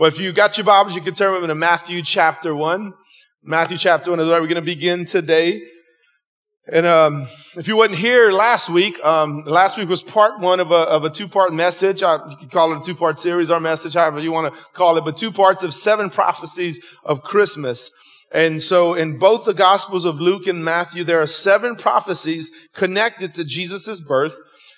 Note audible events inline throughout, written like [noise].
Well, if you got your Bibles, you can turn with me to Matthew chapter 1. Matthew chapter 1 is where we're going to begin today. And um, if you wasn't here last week, um, last week was part one of a, of a two-part message. I, you could call it a two-part series or message, however you want to call it, but two parts of seven prophecies of Christmas. And so in both the Gospels of Luke and Matthew, there are seven prophecies connected to Jesus' birth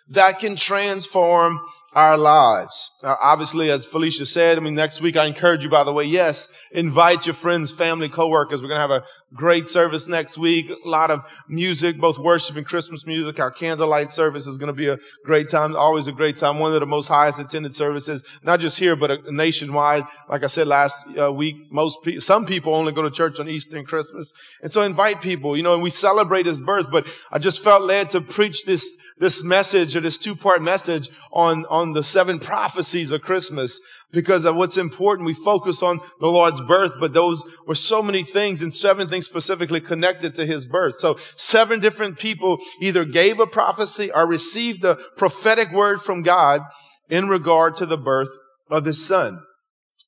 that can transform our lives. Now, obviously, as Felicia said, I mean, next week I encourage you, by the way, yes, invite your friends, family, coworkers. We're going to have a great service next week. A lot of music, both worship and Christmas music. Our candlelight service is going to be a great time. Always a great time. One of the most highest attended services, not just here, but nationwide. Like I said last uh, week, most pe- some people only go to church on Easter and Christmas. And so invite people, you know, and we celebrate his birth, but I just felt led to preach this this message or this two part message on, on the seven prophecies of Christmas because of what's important. We focus on the Lord's birth, but those were so many things and seven things specifically connected to his birth. So seven different people either gave a prophecy or received a prophetic word from God in regard to the birth of his son.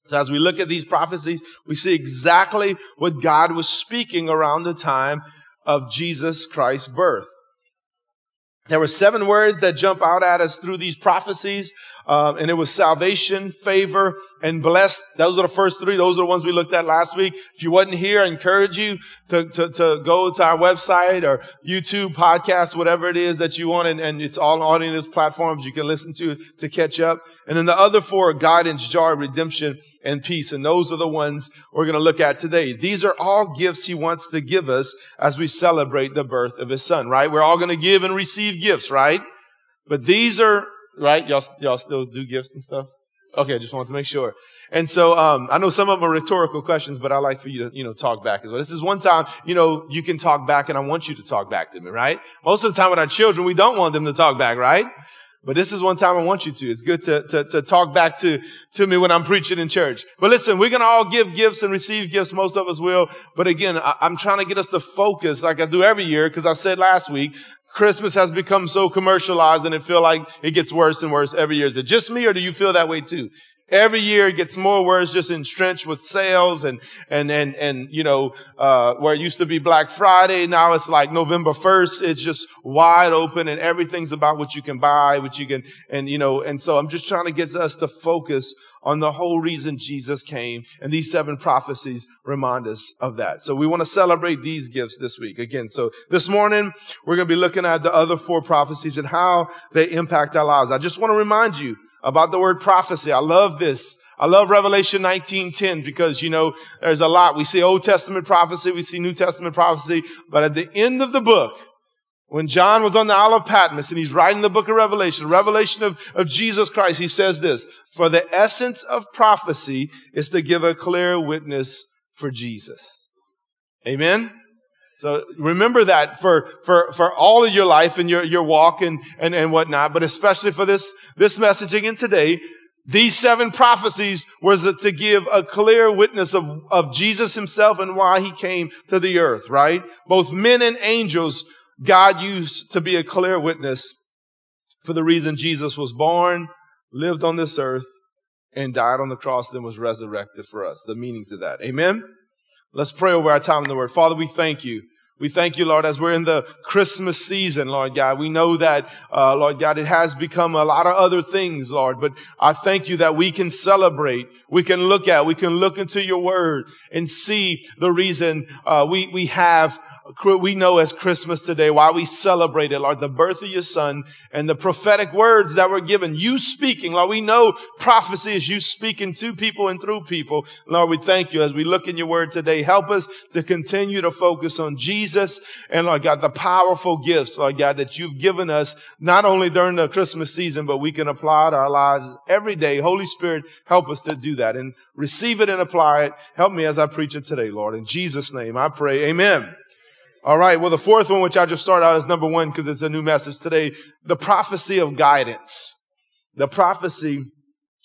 So as we look at these prophecies, we see exactly what God was speaking around the time of Jesus Christ's birth. There were seven words that jump out at us through these prophecies. Um, and it was salvation, favor, and blessed. Those are the first three. Those are the ones we looked at last week. If you wasn't here, I encourage you to, to, to go to our website or YouTube podcast, whatever it is that you want. And, and it's all on these platforms you can listen to to catch up. And then the other four are guidance, joy, redemption, and peace. And those are the ones we're going to look at today. These are all gifts he wants to give us as we celebrate the birth of his son, right? We're all going to give and receive gifts, right? But these are right? Y'all, y'all still do gifts and stuff? Okay, I just wanted to make sure. And so, um, I know some of them are rhetorical questions, but I like for you to, you know, talk back as well. This is one time, you know, you can talk back and I want you to talk back to me, right? Most of the time with our children, we don't want them to talk back, right? But this is one time I want you to. It's good to, to, to talk back to, to me when I'm preaching in church. But listen, we're going to all give gifts and receive gifts. Most of us will. But again, I, I'm trying to get us to focus like I do every year because I said last week, Christmas has become so commercialized and it feel like it gets worse and worse every year. Is it just me or do you feel that way too? Every year it gets more worse, just entrenched with sales and, and, and, and, you know, uh, where it used to be Black Friday, now it's like November 1st. It's just wide open and everything's about what you can buy, what you can, and, you know, and so I'm just trying to get us to focus on the whole reason Jesus came. And these seven prophecies remind us of that. So we want to celebrate these gifts this week again. So this morning, we're going to be looking at the other four prophecies and how they impact our lives. I just want to remind you about the word prophecy. I love this. I love Revelation 19:10 because you know there's a lot. We see Old Testament prophecy, we see New Testament prophecy, but at the end of the book, when John was on the Isle of Patmos and he's writing the book of Revelation, Revelation of, of Jesus Christ, he says this, for the essence of prophecy is to give a clear witness for Jesus. Amen? So remember that for, for, for all of your life and your, your walk and, and, and whatnot, but especially for this, this message again today, these seven prophecies was to give a clear witness of, of Jesus himself and why he came to the earth, right? Both men and angels God used to be a clear witness for the reason Jesus was born, lived on this earth, and died on the cross, then was resurrected for us. The meanings of that. Amen? Let's pray over our time in the Word. Father, we thank you. We thank you, Lord, as we're in the Christmas season, Lord God. We know that, uh, Lord God, it has become a lot of other things, Lord, but I thank you that we can celebrate. We can look at, we can look into your word and see the reason, uh, we, we have we know as Christmas today, why we celebrate it, Lord, the birth of your son and the prophetic words that were given. You speaking, Lord, we know prophecy is you speaking to people and through people. Lord, we thank you as we look in your word today. Help us to continue to focus on Jesus and Lord God, the powerful gifts, Lord God, that you've given us not only during the Christmas season, but we can apply it our lives every day. Holy Spirit, help us to do that and receive it and apply it. Help me as I preach it today, Lord. In Jesus' name, I pray. Amen. All right. Well, the fourth one, which I just started out as number one because it's a new message today, the prophecy of guidance. The prophecy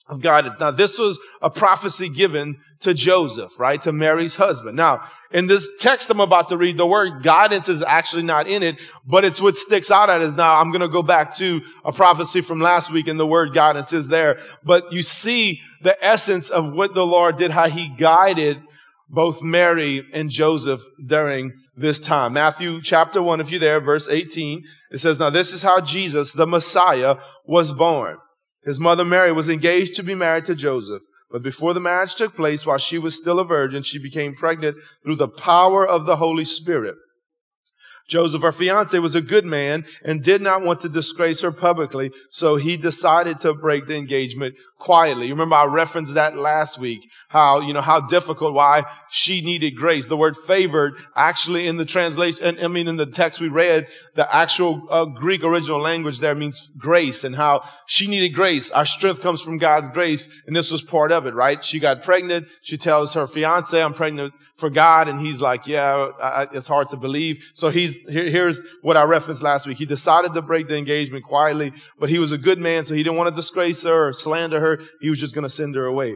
of guidance. Now, this was a prophecy given to Joseph, right? To Mary's husband. Now, in this text I'm about to read, the word guidance is actually not in it, but it's what sticks out at is now I'm going to go back to a prophecy from last week and the word guidance is there. But you see the essence of what the Lord did, how he guided both Mary and Joseph during this time. Matthew chapter 1, if you're there, verse 18, it says, Now this is how Jesus, the Messiah, was born. His mother Mary was engaged to be married to Joseph. But before the marriage took place, while she was still a virgin, she became pregnant through the power of the Holy Spirit. Joseph, her fiance, was a good man and did not want to disgrace her publicly, so he decided to break the engagement quietly. You remember I referenced that last week how, you know, how difficult, why she needed grace. The word favored actually in the translation, I mean, in the text we read, the actual uh, Greek original language there means grace and how she needed grace. Our strength comes from God's grace. And this was part of it, right? She got pregnant. She tells her fiance, I'm pregnant for God. And he's like, yeah, I, it's hard to believe. So he's, here, here's what I referenced last week. He decided to break the engagement quietly, but he was a good man. So he didn't want to disgrace her or slander her. He was just going to send her away.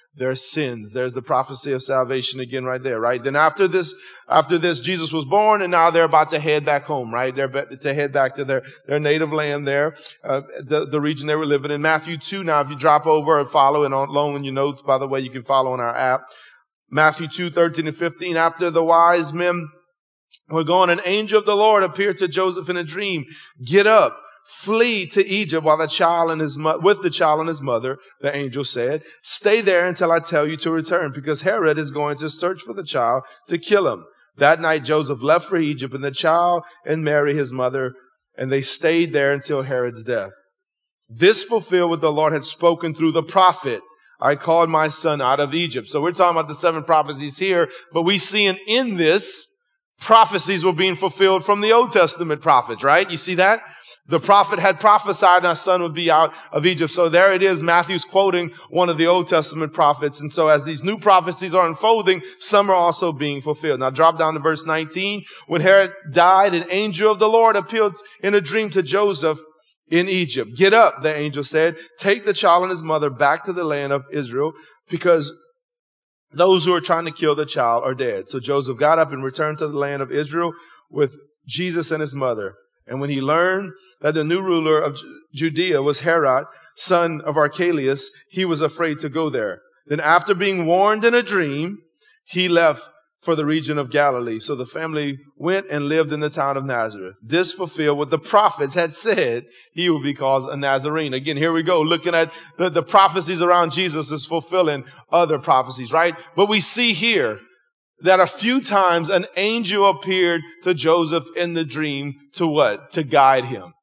their sins. There's the prophecy of salvation again right there, right? Then after this, after this, Jesus was born and now they're about to head back home, right? They're about to head back to their, their native land there, uh, the, the region they were living in. Matthew 2 now, if you drop over and follow and on loan in your notes, by the way, you can follow on our app. Matthew 2, 13 and 15. After the wise men were gone, an angel of the Lord appeared to Joseph in a dream. Get up flee to Egypt while the child and his mo- with the child and his mother, the angel said, stay there until I tell you to return because Herod is going to search for the child to kill him. That night Joseph left for Egypt and the child and Mary, his mother, and they stayed there until Herod's death. This fulfilled what the Lord had spoken through the prophet. I called my son out of Egypt. So we're talking about the seven prophecies here, but we see in, in this prophecies were being fulfilled from the Old Testament prophets, right? You see that? The prophet had prophesied our son would be out of Egypt. So there it is. Matthew's quoting one of the Old Testament prophets. And so as these new prophecies are unfolding, some are also being fulfilled. Now drop down to verse 19. When Herod died, an angel of the Lord appeared in a dream to Joseph in Egypt. Get up, the angel said. Take the child and his mother back to the land of Israel because those who are trying to kill the child are dead. So Joseph got up and returned to the land of Israel with Jesus and his mother. And when he learned that the new ruler of Judea was Herod, son of Archelaus, he was afraid to go there. Then after being warned in a dream, he left for the region of Galilee. So the family went and lived in the town of Nazareth. This fulfilled what the prophets had said he would be called a Nazarene. Again, here we go, looking at the, the prophecies around Jesus is fulfilling other prophecies, right? But we see here that a few times an angel appeared to Joseph in the dream to what? To guide him,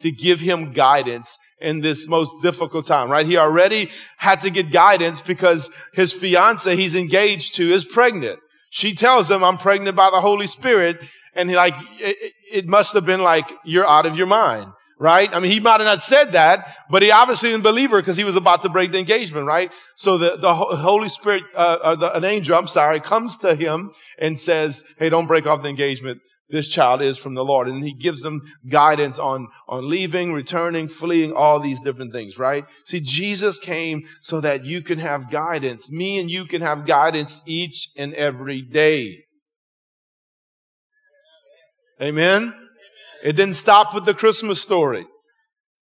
to give him guidance in this most difficult time, right? He already had to get guidance because his fiance he's engaged to is pregnant. She tells him, I'm pregnant by the Holy Spirit. And he like, it, it must have been like, you're out of your mind right? I mean, he might have not said that, but he obviously didn't believe her because he was about to break the engagement, right? So the, the Holy Spirit, uh, uh, the, an angel, I'm sorry, comes to him and says, hey, don't break off the engagement. This child is from the Lord. And he gives them guidance on, on leaving, returning, fleeing, all these different things, right? See, Jesus came so that you can have guidance. Me and you can have guidance each and every day. Amen? It didn't stop with the Christmas story.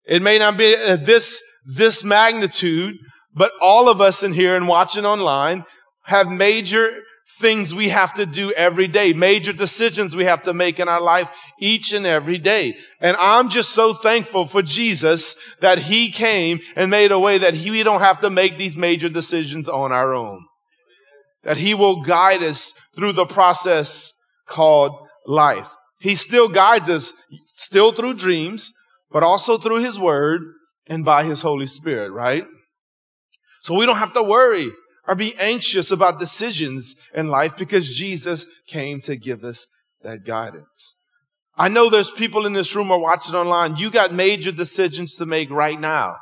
It may not be uh, this, this magnitude, but all of us in here and watching online have major things we have to do every day, major decisions we have to make in our life each and every day. And I'm just so thankful for Jesus that he came and made a way that he, we don't have to make these major decisions on our own. That he will guide us through the process called life. He still guides us, still through dreams, but also through His Word and by His Holy Spirit, right? So we don't have to worry or be anxious about decisions in life because Jesus came to give us that guidance. I know there's people in this room or watching online. You got major decisions to make right now.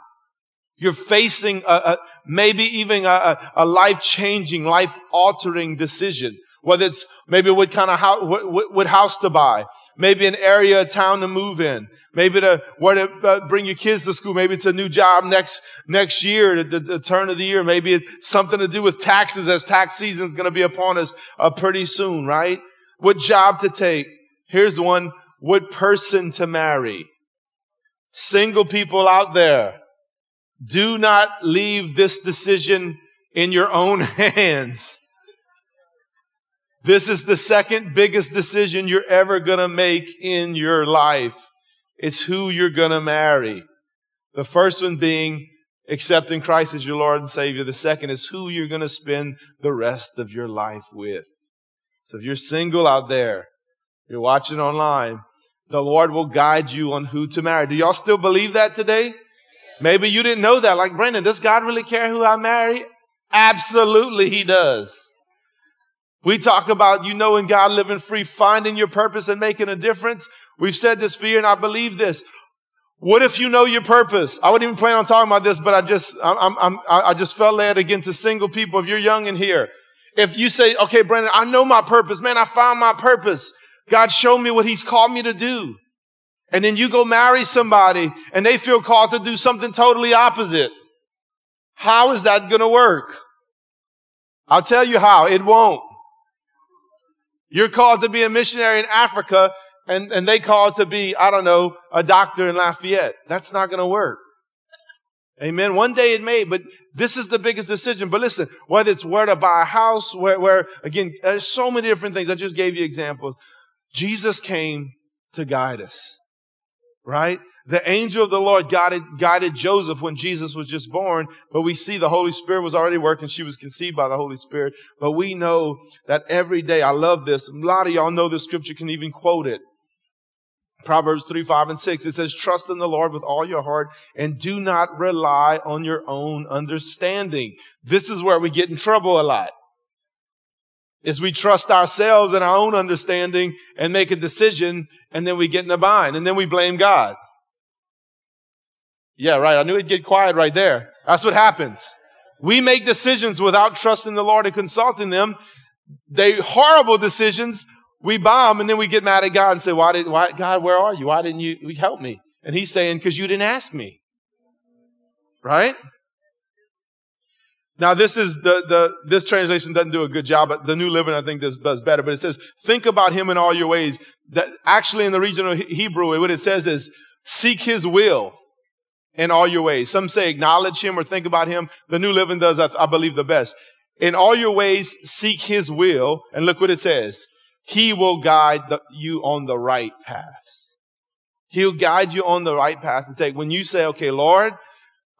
You're facing a, a maybe even a, a life changing, life altering decision. Whether it's maybe what kind of house, what, what, house to buy, maybe an area, a town to move in, maybe to where to uh, bring your kids to school, maybe it's a new job next next year, the, the turn of the year, maybe it's something to do with taxes, as tax season is going to be upon us uh, pretty soon, right? What job to take? Here's one: what person to marry? Single people out there, do not leave this decision in your own [laughs] hands. This is the second biggest decision you're ever going to make in your life. It's who you're going to marry. The first one being accepting Christ as your Lord and Savior. The second is who you're going to spend the rest of your life with. So if you're single out there, you're watching online, the Lord will guide you on who to marry. Do y'all still believe that today? Maybe you didn't know that. Like, Brendan, does God really care who I marry? Absolutely, He does. We talk about you knowing God, living free, finding your purpose and making a difference. We've said this for and I believe this. What if you know your purpose? I wouldn't even plan on talking about this, but I just, I'm, I'm, I just felt led again to single people. If you're young in here, if you say, okay, Brandon, I know my purpose, man, I found my purpose. God showed me what he's called me to do. And then you go marry somebody and they feel called to do something totally opposite. How is that going to work? I'll tell you how. It won't. You're called to be a missionary in Africa and, and they called to be, I don't know, a doctor in Lafayette. That's not going to work. Amen. One day it may, but this is the biggest decision. But listen, whether it's where to buy a house, where, where, again, there's so many different things. I just gave you examples. Jesus came to guide us, right? The angel of the Lord guided, guided Joseph when Jesus was just born, but we see the Holy Spirit was already working. She was conceived by the Holy Spirit. But we know that every day, I love this. A lot of y'all know this scripture, can even quote it. Proverbs 3, 5, and 6. It says, trust in the Lord with all your heart and do not rely on your own understanding. This is where we get in trouble a lot. Is we trust ourselves and our own understanding and make a decision and then we get in a bind and then we blame God. Yeah, right. I knew it'd get quiet right there. That's what happens. We make decisions without trusting the Lord and consulting them. They horrible decisions. We bomb and then we get mad at God and say, why did, why, God, where are you? Why didn't you help me? And he's saying, cause you didn't ask me. Right? Now this is the, the, this translation doesn't do a good job, but the New Living I think does, does better, but it says, think about him in all your ways. That actually in the regional Hebrew, what it says is, seek his will in all your ways. Some say acknowledge him or think about him. The New Living does, I, I believe, the best. In all your ways, seek his will. And look what it says. He will guide the, you on the right paths. He'll guide you on the right path and take. When you say, okay, Lord,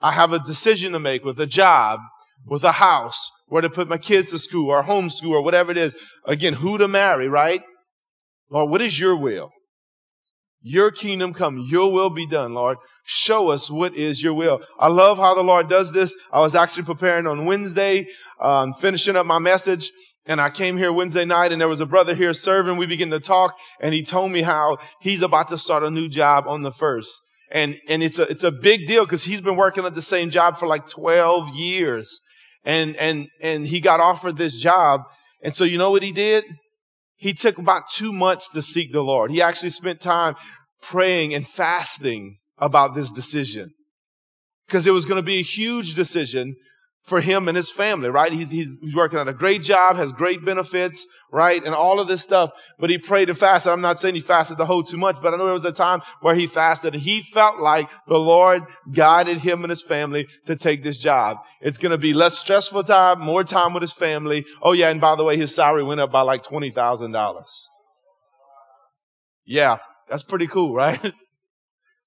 I have a decision to make with a job, with a house, where to put my kids to school or homeschool or whatever it is. Again, who to marry, right? Lord, what is your will? Your kingdom come, your will be done, Lord. Show us what is your will. I love how the Lord does this. I was actually preparing on Wednesday, um, finishing up my message, and I came here Wednesday night and there was a brother here serving. We began to talk and he told me how he's about to start a new job on the first. And, and it's a, it's a big deal because he's been working at the same job for like 12 years. And, and, and he got offered this job. And so you know what he did? He took about two months to seek the Lord. He actually spent time praying and fasting about this decision because it was going to be a huge decision for him and his family, right? He's, he's, he's working on a great job, has great benefits, right? And all of this stuff. But he prayed and fasted. I'm not saying he fasted the whole too much, but I know there was a time where he fasted and he felt like the Lord guided him and his family to take this job. It's going to be less stressful time, more time with his family. Oh yeah. And by the way, his salary went up by like $20,000. Yeah. That's pretty cool, right? [laughs]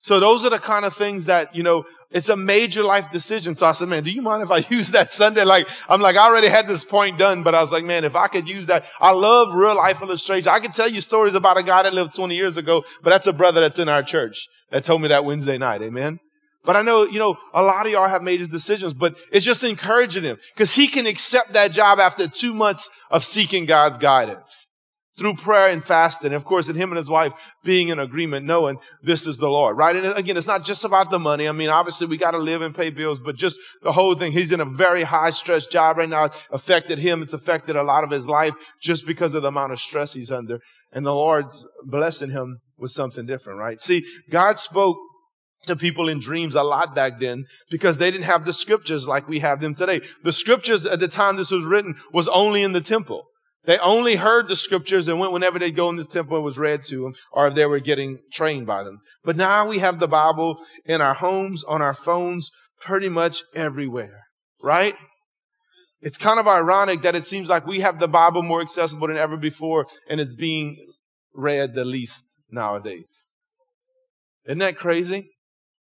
So those are the kind of things that, you know, it's a major life decision. So I said, man, do you mind if I [laughs] use that Sunday? Like, I'm like, I already had this point done, but I was like, man, if I could use that, I love real life illustration. I could tell you stories about a guy that lived 20 years ago, but that's a brother that's in our church that told me that Wednesday night. Amen. But I know, you know, a lot of y'all have made his decisions, but it's just encouraging him because he can accept that job after two months of seeking God's guidance. Through prayer and fasting. Of course, and him and his wife being in agreement, knowing this is the Lord, right? And again, it's not just about the money. I mean, obviously we got to live and pay bills, but just the whole thing. He's in a very high stress job right now. It's affected him. It's affected a lot of his life just because of the amount of stress he's under. And the Lord's blessing him with something different, right? See, God spoke to people in dreams a lot back then because they didn't have the scriptures like we have them today. The scriptures at the time this was written was only in the temple. They only heard the scriptures and went whenever they'd go in the temple, it was read to them, or if they were getting trained by them. But now we have the Bible in our homes, on our phones, pretty much everywhere, right? It's kind of ironic that it seems like we have the Bible more accessible than ever before, and it's being read the least nowadays. Isn't that crazy?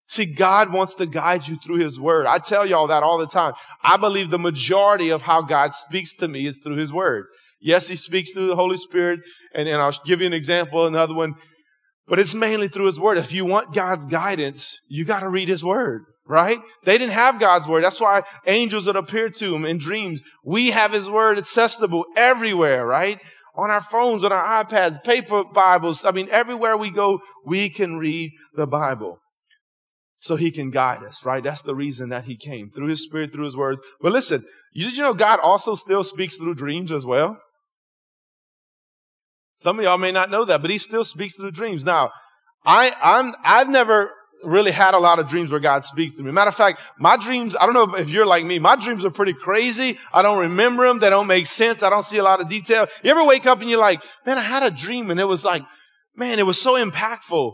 See, God wants to guide you through His Word. I tell y'all that all the time. I believe the majority of how God speaks to me is through His Word. Yes, he speaks through the Holy Spirit, and, and I'll give you an example, another one. But it's mainly through his word. If you want God's guidance, you got to read his word, right? They didn't have God's word. That's why angels would appear to them in dreams. We have his word accessible everywhere, right? On our phones, on our iPads, paper Bibles. I mean, everywhere we go, we can read the Bible. So he can guide us, right? That's the reason that he came through his spirit, through his words. But listen, did you know God also still speaks through dreams as well? Some of y'all may not know that, but he still speaks through dreams. Now, I, I'm, I've never really had a lot of dreams where God speaks to me. Matter of fact, my dreams, I don't know if you're like me, my dreams are pretty crazy. I don't remember them. They don't make sense. I don't see a lot of detail. You ever wake up and you're like, man, I had a dream and it was like, man, it was so impactful,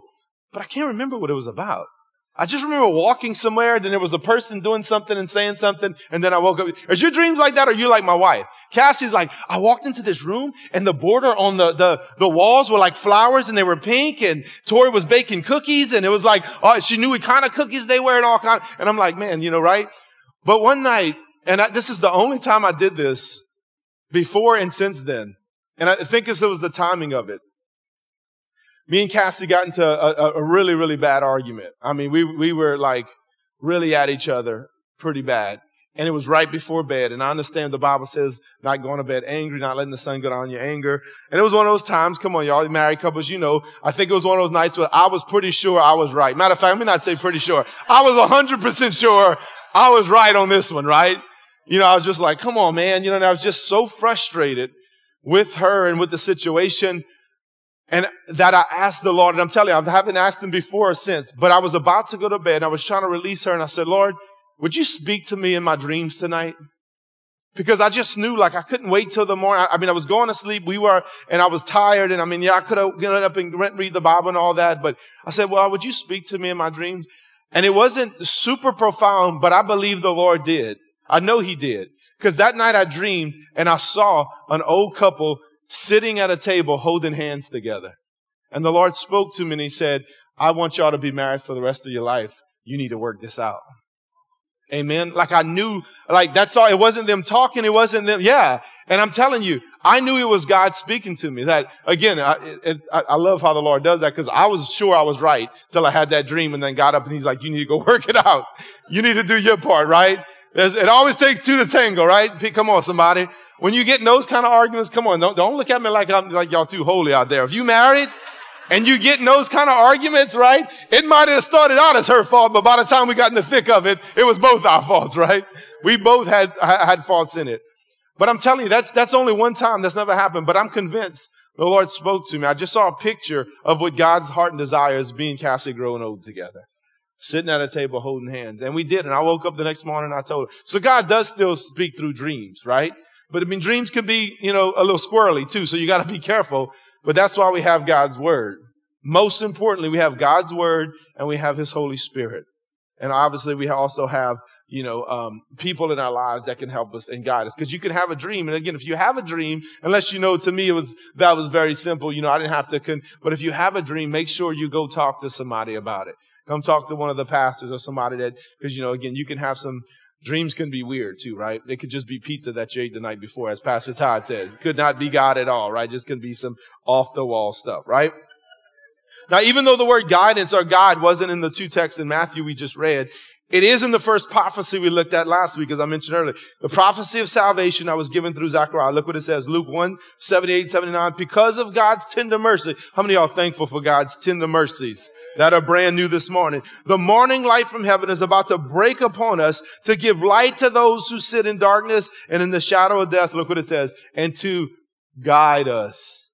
but I can't remember what it was about. I just remember walking somewhere, then there was a person doing something and saying something, and then I woke up. Is your dreams like that, or are you like my wife? Cassie's like, I walked into this room, and the border on the, the, the walls were like flowers, and they were pink, and Tori was baking cookies, and it was like, oh, she knew what kind of cookies they were and all kind and I'm like, man, you know, right? But one night, and I, this is the only time I did this before and since then, and I think this was the timing of it me and Cassie got into a, a, really, really bad argument. I mean, we, we were like really at each other pretty bad. And it was right before bed. And I understand the Bible says not going to bed angry, not letting the sun go down your anger. And it was one of those times, come on, y'all, married couples, you know, I think it was one of those nights where I was pretty sure I was right. Matter of fact, let me not say pretty sure. I was 100% sure I was right on this one, right? You know, I was just like, come on, man. You know, and I was just so frustrated with her and with the situation. And that I asked the Lord, and I'm telling you, I haven't asked him before or since, but I was about to go to bed. And I was trying to release her, and I said, Lord, would you speak to me in my dreams tonight? Because I just knew, like, I couldn't wait till the morning. I, I mean, I was going to sleep. We were, and I was tired. And I mean, yeah, I could have gotten up and read the Bible and all that. But I said, well, would you speak to me in my dreams? And it wasn't super profound, but I believe the Lord did. I know He did. Because that night I dreamed and I saw an old couple sitting at a table holding hands together. And the Lord spoke to me and he said, I want y'all to be married for the rest of your life. You need to work this out. Amen. Like I knew, like that's all. It wasn't them talking. It wasn't them. Yeah. And I'm telling you, I knew it was God speaking to me. That again, I, it, I love how the Lord does that because I was sure I was right till I had that dream and then got up and he's like, you need to go [laughs] work it out. You need to do your part, right? There's, it always takes two to tango, right? Come on, somebody. When you get in those kind of arguments, come on, don't, don't look at me like I'm like y'all too holy out there. If you married and you get in those kind of arguments, right? It might have started out as her fault, but by the time we got in the thick of it, it was both our faults, right? We both had had faults in it. But I'm telling you, that's that's only one time. That's never happened. But I'm convinced the Lord spoke to me. I just saw a picture of what God's heart and desire is being Cassie growing old together sitting at a table holding hands. And we did. And I woke up the next morning and I told her. So God does still speak through dreams, right? But I mean, dreams can be, you know, a little squirrely too, so you got to be careful. But that's why we have God's Word. Most importantly, we have God's Word and we have His Holy Spirit. And obviously, we also have, you know, um, people in our lives that can help us and guide us. Because you can have a dream, and again, if you have a dream, unless you know, to me, it was that was very simple. You know, I didn't have to. Con- but if you have a dream, make sure you go talk to somebody about it. Come talk to one of the pastors or somebody that, because you know, again, you can have some Dreams can be weird too, right? It could just be pizza that you ate the night before, as Pastor Todd says. Could not be God at all, right? Just could be some off the wall stuff, right? Now, even though the word guidance or God wasn't in the two texts in Matthew we just read, It is in the first prophecy we looked at last week, as I mentioned earlier. The prophecy of salvation I was given through Zechariah. Look what it says. Luke 1, 78, 79. Because of God's tender mercy. How many y'all thankful for God's tender mercies that are brand new this morning? The morning light from heaven is about to break upon us to give light to those who sit in darkness and in the shadow of death. Look what it says. And to guide us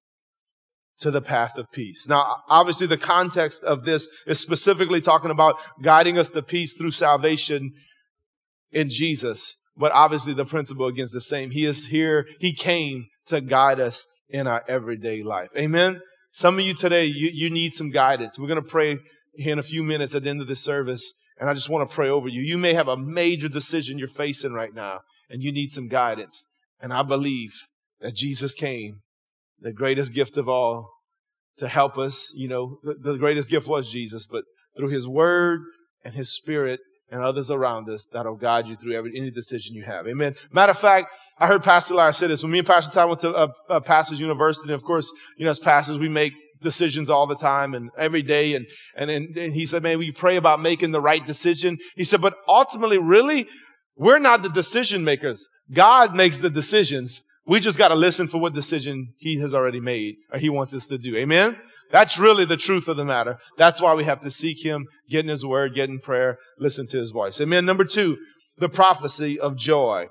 to the path of peace. Now, obviously, the context of this is specifically talking about guiding us to peace through salvation in Jesus. But obviously, the principle against the same. He is here. He came to guide us in our everyday life. Amen. Some of you today, you, you need some guidance. We're going to pray in a few minutes at the end of this service. And I just want to pray over you. You may have a major decision you're facing right now, and you need some guidance. And I believe that Jesus came the greatest gift of all to help us. You know, the, the greatest gift was Jesus, but through His Word and His Spirit and others around us, that'll guide you through every, any decision you have. Amen. Matter of fact, I heard Pastor Larry say this. When me and Pastor Ty went to uh, uh, Pastors University, and of course, you know, as pastors, we make decisions all the time and every day. And, and, and, and he said, man, we pray about making the right decision. He said, but ultimately, really, we're not the decision makers. God makes the decisions. We just got to listen for what decision he has already made or he wants us to do. Amen? That's really the truth of the matter. That's why we have to seek him, get in his word, get in prayer, listen to his voice. Amen. Number two, the prophecy of joy.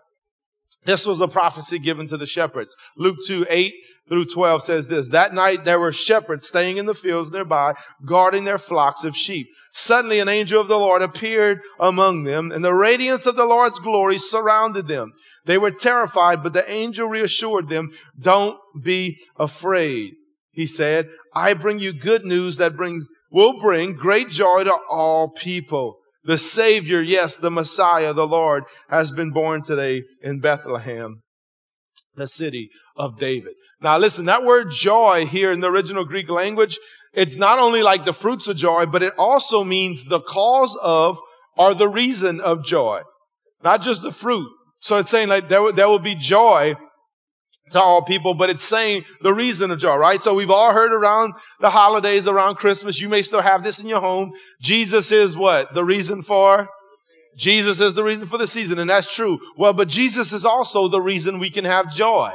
This was a prophecy given to the shepherds. Luke 2, 8 through 12 says this. That night there were shepherds staying in the fields nearby, guarding their flocks of sheep. Suddenly an angel of the Lord appeared among them, and the radiance of the Lord's glory surrounded them. They were terrified, but the angel reassured them, don't be afraid. He said, I bring you good news that brings, will bring great joy to all people. The Savior, yes, the Messiah, the Lord, has been born today in Bethlehem, the city of David. Now listen, that word joy here in the original Greek language, it's not only like the fruits of joy, but it also means the cause of or the reason of joy. Not just the fruit. So it's saying like there, there will be joy to all people, but it's saying the reason of joy, right? So we've all heard around the holidays, around Christmas, you may still have this in your home. Jesus is what? The reason for? Jesus is the reason for the season, and that's true. Well, but Jesus is also the reason we can have joy.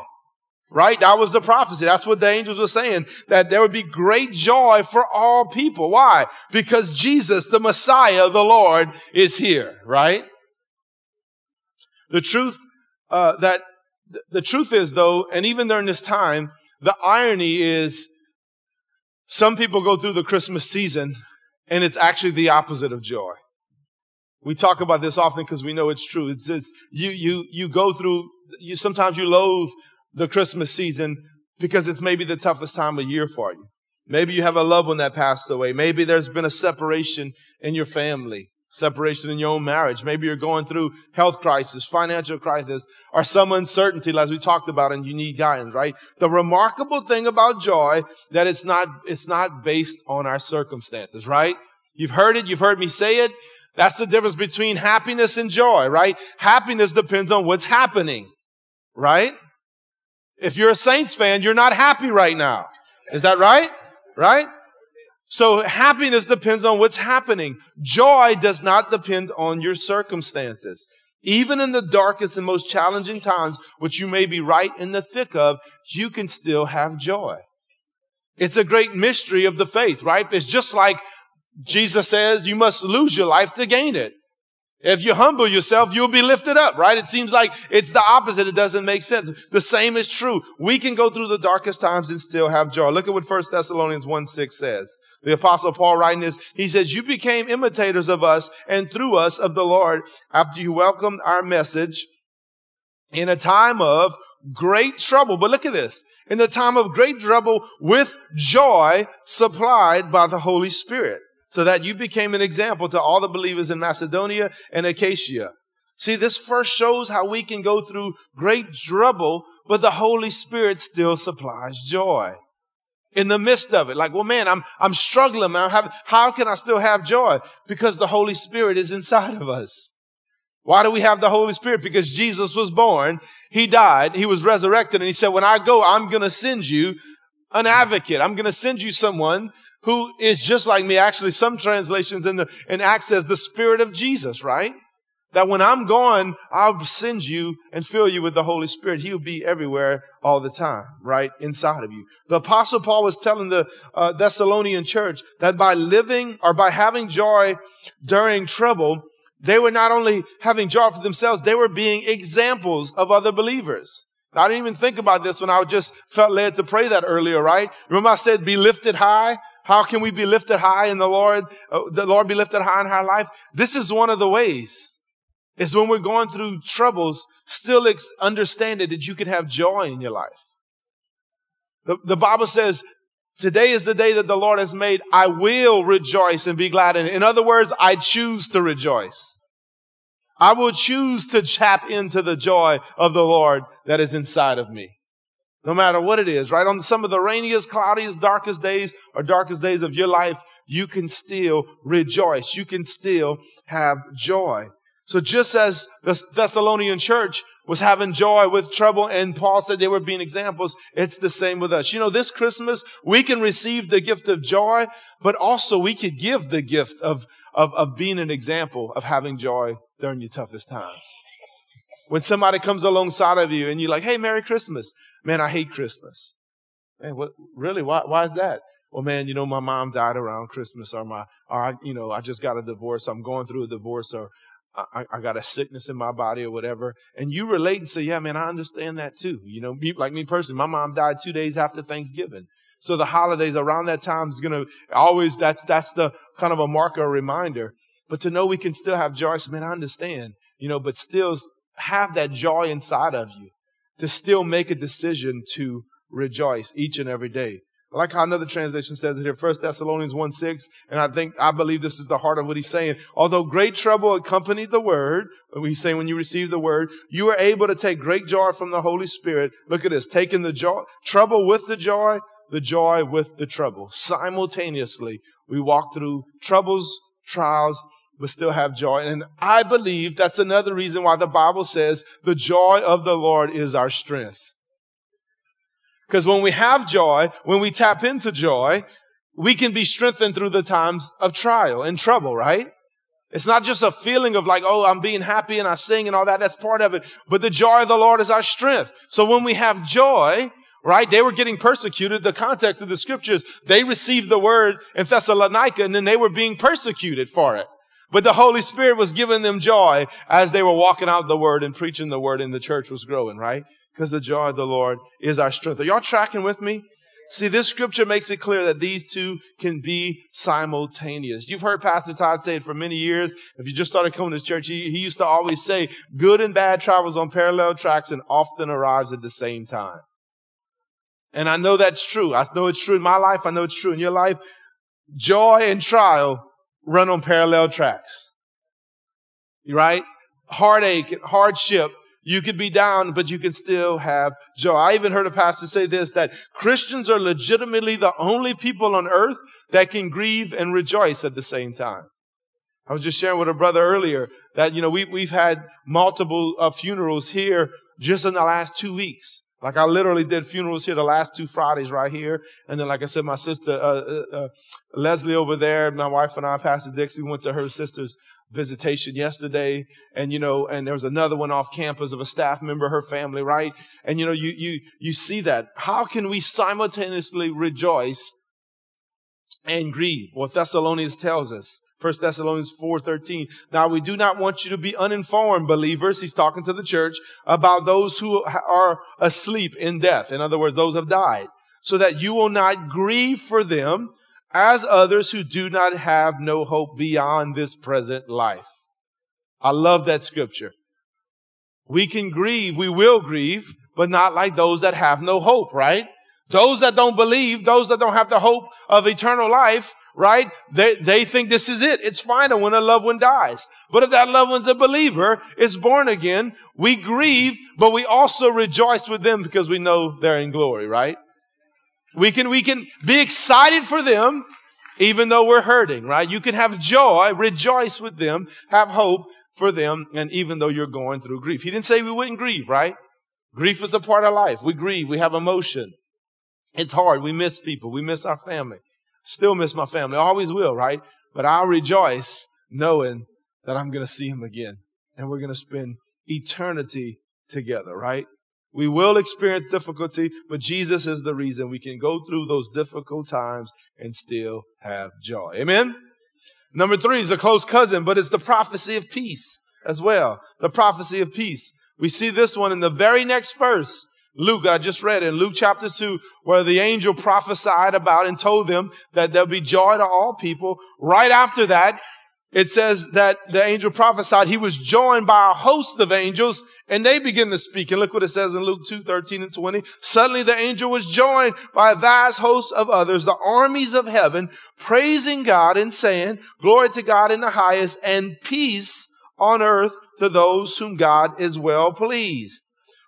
Right? That was the prophecy. That's what the angels were saying, that there would be great joy for all people. Why? Because Jesus, the Messiah, the Lord, is here, right? The truth uh, that the truth is though, and even during this time, the irony is some people go through the Christmas season and it's actually the opposite of joy. We talk about this often because we know it's true. It's, it's you you you go through you sometimes you loathe the Christmas season because it's maybe the toughest time of year for you. Maybe you have a loved one that passed away. Maybe there's been a separation in your family separation in your own marriage. Maybe you're going through health crisis, financial crisis, or some uncertainty, as we talked about, and you need guidance, right? The remarkable thing about joy that it's not, it's not based on our circumstances, right? You've heard it. You've heard me say it. That's the difference between happiness and joy, right? Happiness depends on what's happening, right? If you're a Saints fan, you're not happy right now. Is that right? Right? So happiness depends on what's happening. Joy does not depend on your circumstances. Even in the darkest and most challenging times, which you may be right in the thick of, you can still have joy. It's a great mystery of the faith, right? It's just like Jesus says, you must lose your life to gain it. If you humble yourself, you'll be lifted up, right? It seems like it's the opposite. It doesn't make sense. The same is true. We can go through the darkest times and still have joy. Look at what 1 Thessalonians 1 6 says. The apostle Paul writing this, he says, you became imitators of us and through us of the Lord after you welcomed our message in a time of great trouble. But look at this. In the time of great trouble with joy supplied by the Holy Spirit so that you became an example to all the believers in Macedonia and Achaia. See, this first shows how we can go through great trouble, but the Holy Spirit still supplies joy in the midst of it. Like, well, man, I'm, I'm struggling, man. How, how can I still have joy? Because the Holy Spirit is inside of us. Why do we have the Holy Spirit? Because Jesus was born. He died. He was resurrected. And he said, when I go, I'm going to send you an advocate. I'm going to send you someone who is just like me. Actually, some translations in the, in Acts says the Spirit of Jesus, right? That when I'm gone, I'll send you and fill you with the Holy Spirit. He'll be everywhere all the time, right? Inside of you. The apostle Paul was telling the uh, Thessalonian church that by living or by having joy during trouble, they were not only having joy for themselves, they were being examples of other believers. I didn't even think about this when I just felt led to pray that earlier, right? Remember I said be lifted high? How can we be lifted high in the Lord? Uh, the Lord be lifted high in our life? This is one of the ways. Is when we're going through troubles, still ex- understand it that you can have joy in your life. The, the Bible says, today is the day that the Lord has made. I will rejoice and be glad in it. In other words, I choose to rejoice. I will choose to tap into the joy of the Lord that is inside of me. No matter what it is, right? On some of the rainiest, cloudiest, darkest days or darkest days of your life, you can still rejoice. You can still have joy. So just as the Thessalonian church was having joy with trouble and Paul said they were being examples, it's the same with us. You know, this Christmas, we can receive the gift of joy, but also we could give the gift of, of, of being an example of having joy during your toughest times. When somebody comes alongside of you and you're like, hey, Merry Christmas. Man, I hate Christmas. Man, what, really? Why, why is that? Well, man, you know, my mom died around Christmas or my, or I, you know, I just got a divorce. I'm going through a divorce or I, I got a sickness in my body or whatever. And you relate and say, yeah, man, I understand that too. You know, like me personally, my mom died two days after Thanksgiving. So the holidays around that time is going to always, that's, that's the kind of a marker, a reminder. But to know we can still have joy, so man, I understand, you know, but still have that joy inside of you to still make a decision to rejoice each and every day. I like how another translation says it here, 1 Thessalonians 1 6, and I think, I believe this is the heart of what he's saying. Although great trouble accompanied the word, he's saying when you receive the word, you are able to take great joy from the Holy Spirit. Look at this, taking the joy, trouble with the joy, the joy with the trouble. Simultaneously, we walk through troubles, trials, but still have joy. And I believe that's another reason why the Bible says the joy of the Lord is our strength. Because when we have joy, when we tap into joy, we can be strengthened through the times of trial and trouble, right? It's not just a feeling of like, oh, I'm being happy and I sing and all that. That's part of it. But the joy of the Lord is our strength. So when we have joy, right? They were getting persecuted. The context of the scriptures, they received the word in Thessalonica and then they were being persecuted for it. But the Holy Spirit was giving them joy as they were walking out the word and preaching the word and the church was growing, right? Because the joy of the Lord is our strength. Are y'all tracking with me? See, this scripture makes it clear that these two can be simultaneous. You've heard Pastor Todd say it for many years. If you just started coming to church, he, he used to always say, good and bad travels on parallel tracks and often arrives at the same time. And I know that's true. I know it's true in my life. I know it's true in your life. Joy and trial run on parallel tracks. Right? Heartache, hardship. You could be down, but you can still have joy. I even heard a pastor say this, that Christians are legitimately the only people on earth that can grieve and rejoice at the same time. I was just sharing with a brother earlier that, you know, we, we've had multiple uh, funerals here just in the last two weeks. Like I literally did funerals here the last two Fridays right here. And then, like I said, my sister, uh, uh, uh, Leslie over there, my wife and I, Pastor Dixie, went to her sister's visitation yesterday. And, you know, and there was another one off campus of a staff member, her family, right? And, you know, you, you, you see that. How can we simultaneously rejoice and grieve? What Thessalonians tells us. 1 Thessalonians 4:13. Now we do not want you to be uninformed, believers. He's talking to the church about those who are asleep in death. In other words, those have died, so that you will not grieve for them as others who do not have no hope beyond this present life. I love that scripture. We can grieve, we will grieve, but not like those that have no hope, right? Those that don't believe, those that don't have the hope of eternal life, right? They, they think this is it. It's final when a loved one dies. But if that loved one's a believer, is born again, we grieve, but we also rejoice with them because we know they're in glory, right? We can, we can be excited for them even though we're hurting, right? You can have joy, rejoice with them, have hope for them, and even though you're going through grief. He didn't say we wouldn't grieve, right? Grief is a part of life. We grieve. We have emotion. It's hard. We miss people. We miss our family. Still miss my family. Always will, right? But I'll rejoice knowing that I'm going to see him again. And we're going to spend eternity together, right? We will experience difficulty, but Jesus is the reason we can go through those difficult times and still have joy. Amen? Number three is a close cousin, but it's the prophecy of peace as well. The prophecy of peace. We see this one in the very next verse. Luke, I just read in Luke chapter 2, where the angel prophesied about and told them that there'll be joy to all people. Right after that, it says that the angel prophesied he was joined by a host of angels and they begin to speak. And look what it says in Luke 2, 13 and 20. Suddenly the angel was joined by a vast host of others, the armies of heaven, praising God and saying, glory to God in the highest and peace on earth to those whom God is well pleased.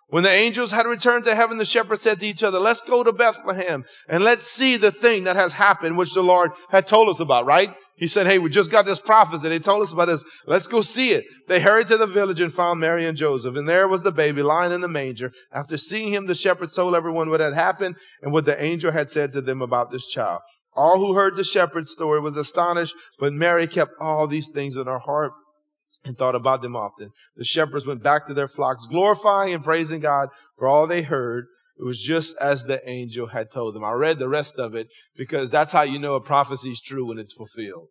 When the angels had returned to heaven, the shepherds said to each other, let's go to Bethlehem and let's see the thing that has happened, which the Lord had told us about, right? He said, Hey, we just got this prophecy. They told us about this. Let's go see it. They hurried to the village and found Mary and Joseph. And there was the baby lying in the manger. After seeing him, the shepherds told everyone what had happened and what the angel had said to them about this child. All who heard the shepherd's story was astonished, but Mary kept all these things in her heart and thought about them often. The shepherds went back to their flocks, glorifying and praising God for all they heard it was just as the angel had told them. I read the rest of it because that's how you know a prophecy is true when it's fulfilled.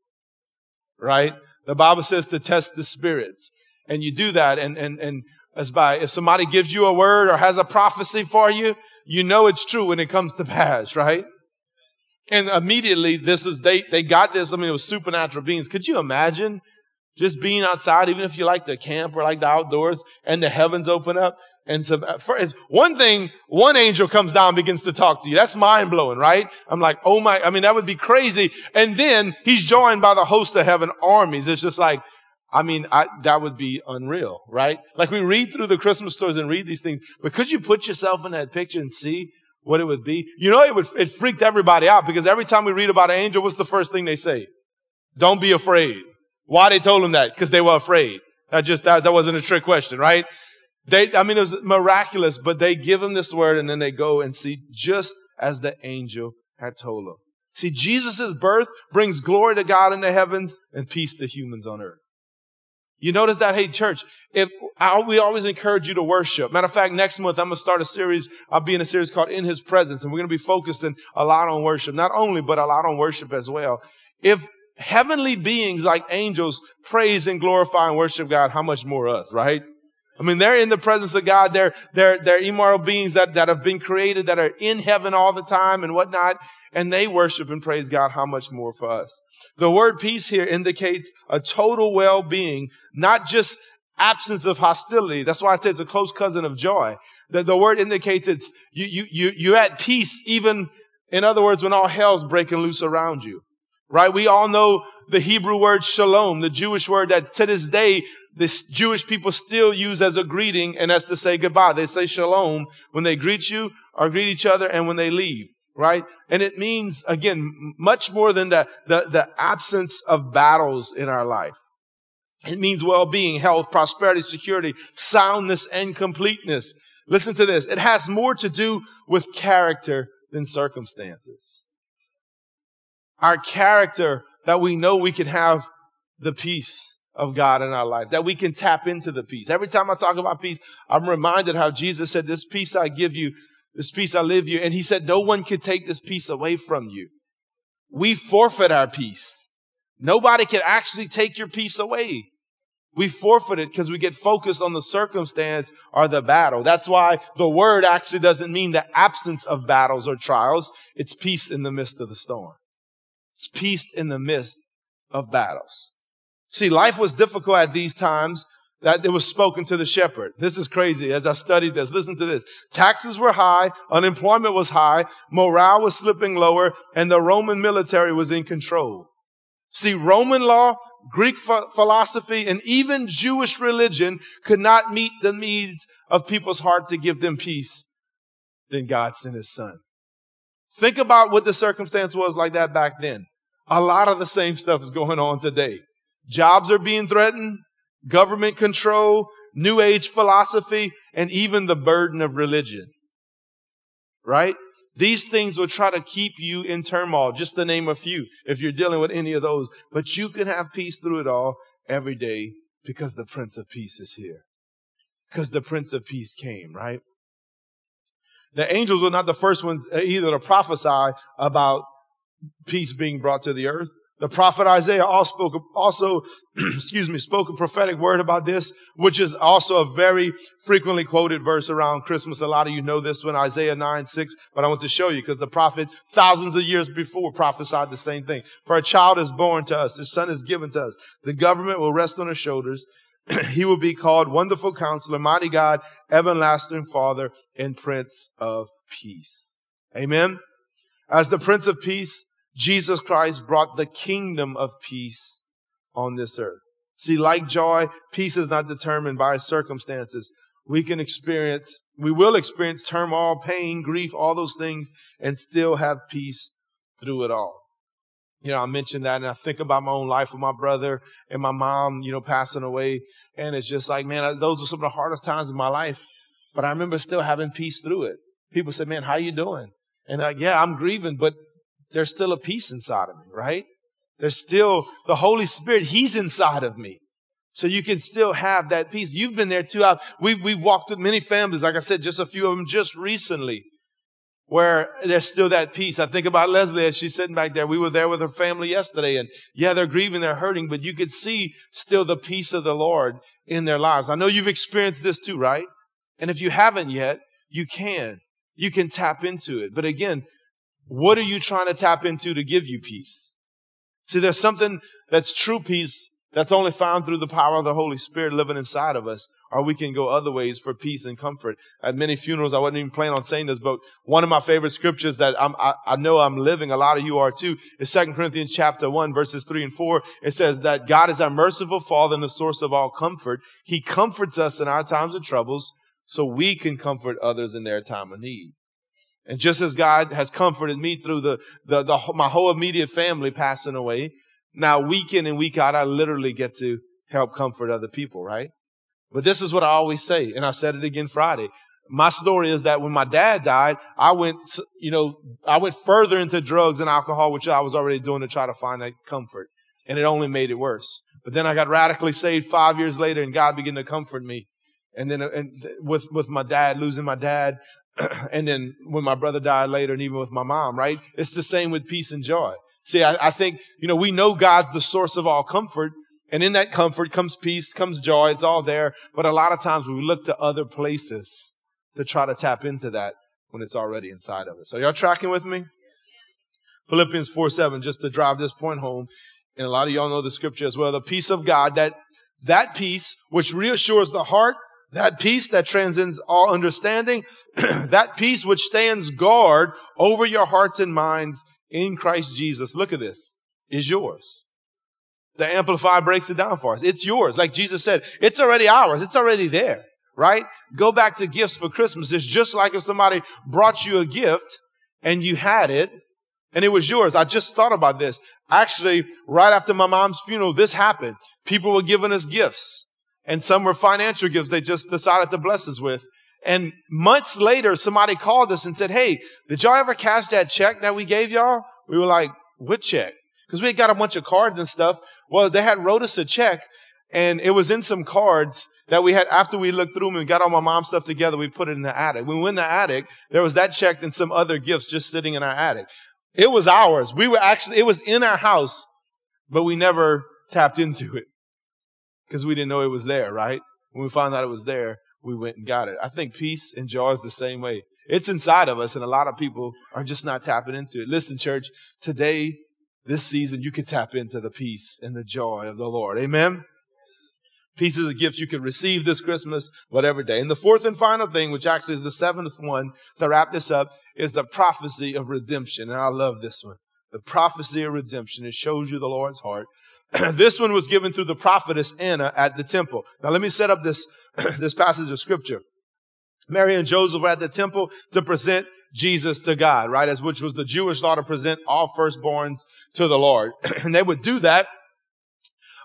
Right? The Bible says to test the spirits. And you do that and, and, and as by, if somebody gives you a word or has a prophecy for you, you know it's true when it comes to [laughs] pass, right? And immediately this is, they, they got this. I mean, it was supernatural beings. Could you imagine just being outside, even if you like to camp or like the outdoors and the heavens open up? And so, uh, first, one thing, one angel comes down begins to talk to you. That's mind blowing, right? I'm like, oh my, I mean, that would be crazy. And then he's joined by the host of heaven armies. It's just like, I mean, I, that would be unreal, right? Like we read through the Christmas stories and read these things, but could you put yourself in that picture and see what it would be? You know, it would, it freaked everybody out because every time we read about an angel, what's the first thing they say? Don't be afraid. Why they told him that? Because they were afraid. That just, that, that wasn't a trick question, right? They, I mean, it was miraculous, but they give him this word and then they go and see just as the angel had told them. See, Jesus' birth brings glory to God in the heavens and peace to humans on earth. You notice that, hey, church, if I, we always encourage you to worship. Matter of fact, next month I'm going to start a series. I'll be in a series called In His Presence, and we're going to be focusing a lot on worship. Not only, but a lot on worship as well. If heavenly beings like angels praise and glorify and worship God, how much more us, right? I mean, they're in the presence of God. They're, they're, they're immortal beings that, that have been created, that are in heaven all the time and whatnot. And they worship and praise God. How much more for us? The word peace here indicates a total well-being, not just absence of hostility. That's why I say it's a close cousin of joy. The, the word indicates it's, you, you, you, you're at peace even, in other words, when all hell's breaking loose around you. Right? We all know the Hebrew word shalom, the Jewish word that to this day the Jewish people still use as a greeting and as to say goodbye. They say shalom when they greet you or greet each other and when they leave, right? And it means, again, much more than the, the, the absence of battles in our life. It means well-being, health, prosperity, security, soundness, and completeness. Listen to this. It has more to do with character than circumstances. Our character that we know we can have the peace of God in our life, that we can tap into the peace. Every time I talk about peace, I'm reminded how Jesus said, This peace I give you, this peace I live you. And he said, No one can take this peace away from you. We forfeit our peace. Nobody can actually take your peace away. We forfeit it because we get focused on the circumstance or the battle. That's why the word actually doesn't mean the absence of battles or trials. It's peace in the midst of the storm. It's peace in the midst of battles. See, life was difficult at these times that it was spoken to the shepherd. This is crazy as I studied this. Listen to this. Taxes were high, unemployment was high, morale was slipping lower, and the Roman military was in control. See, Roman law, Greek ph- philosophy, and even Jewish religion could not meet the needs of people's heart to give them peace. Then God sent his son. Think about what the circumstance was like that back then. A lot of the same stuff is going on today. Jobs are being threatened, government control, new age philosophy, and even the burden of religion. Right? These things will try to keep you in turmoil, just to name a few, if you're dealing with any of those. But you can have peace through it all every day because the Prince of Peace is here. Because the Prince of Peace came, right? The angels were not the first ones either to prophesy about peace being brought to the earth. The prophet Isaiah also spoke, also, [clears throat] excuse me, spoke a prophetic word about this, which is also a very frequently quoted verse around Christmas. A lot of you know this one, Isaiah 9, 6, but I want to show you because the prophet thousands of years before prophesied the same thing. For a child is born to us, his son is given to us. The government will rest on his shoulders. [clears throat] he will be called Wonderful Counselor, Mighty God, Everlasting Father, and Prince of Peace. Amen. As the Prince of Peace, Jesus Christ brought the kingdom of peace on this earth. See, like joy, peace is not determined by circumstances. We can experience, we will experience turmoil, pain, grief, all those things, and still have peace through it all. You know, I mentioned that and I think about my own life with my brother and my mom, you know, passing away. And it's just like, man, those were some of the hardest times in my life. But I remember still having peace through it. People said, man, how you doing? And like, yeah, I'm grieving, but there's still a peace inside of me, right? There's still the Holy Spirit. He's inside of me. So you can still have that peace. You've been there too. We've, we've walked with many families, like I said, just a few of them just recently, where there's still that peace. I think about Leslie as she's sitting back there. We were there with her family yesterday and yeah, they're grieving, they're hurting, but you could see still the peace of the Lord in their lives. I know you've experienced this too, right? And if you haven't yet, you can. You can tap into it. But again, what are you trying to tap into to give you peace? See, there's something that's true peace that's only found through the power of the Holy Spirit living inside of us, or we can go other ways for peace and comfort. At many funerals, I wasn't even planning on saying this, but one of my favorite scriptures that I, I know I'm living, a lot of you are too, is 2 Corinthians chapter 1, verses 3 and 4. It says that God is our merciful Father and the source of all comfort. He comforts us in our times of troubles so we can comfort others in their time of need. And just as God has comforted me through the, the, the, my whole immediate family passing away, now week in and week out, I literally get to help comfort other people, right? But this is what I always say, and I said it again Friday. My story is that when my dad died, I went, you know, I went further into drugs and alcohol, which I was already doing to try to find that comfort. And it only made it worse. But then I got radically saved five years later and God began to comfort me. And then uh, and with, with my dad, losing my dad, [clears throat] and then when my brother died later, and even with my mom, right? It's the same with peace and joy. See, I, I think, you know, we know God's the source of all comfort, and in that comfort comes peace, comes joy, it's all there. But a lot of times we look to other places to try to tap into that when it's already inside of us. Are y'all tracking with me? Philippians 4 7, just to drive this point home. And a lot of y'all know the scripture as well. The peace of God, that, that peace which reassures the heart, that peace that transcends all understanding, [clears throat] that peace which stands guard over your hearts and minds in Christ Jesus, look at this, is yours. The Amplified breaks it down for us. It's yours. Like Jesus said, it's already ours. It's already there, right? Go back to gifts for Christmas. It's just like if somebody brought you a gift and you had it and it was yours. I just thought about this. Actually, right after my mom's funeral, this happened. People were giving us gifts and some were financial gifts they just decided to bless us with. And months later, somebody called us and said, Hey, did y'all ever cash that check that we gave y'all? We were like, What check? Because we had got a bunch of cards and stuff. Well, they had wrote us a check and it was in some cards that we had after we looked through them and got all my mom's stuff together, we put it in the attic. When we went in the attic, there was that check and some other gifts just sitting in our attic. It was ours. We were actually, it was in our house, but we never tapped into it because we didn't know it was there, right? When we found out it was there, we went and got it. I think peace and joy is the same way. It's inside of us, and a lot of people are just not tapping into it. Listen, church, today, this season, you can tap into the peace and the joy of the Lord. Amen? Peace is a gift you can receive this Christmas, whatever day. And the fourth and final thing, which actually is the seventh one to wrap this up, is the prophecy of redemption. And I love this one. The prophecy of redemption. It shows you the Lord's heart. [clears throat] this one was given through the prophetess Anna at the temple. Now let me set up this [clears throat] this passage of scripture. Mary and Joseph were at the temple to present Jesus to God, right? As which was the Jewish law to present all firstborns to the Lord. [clears throat] and they would do that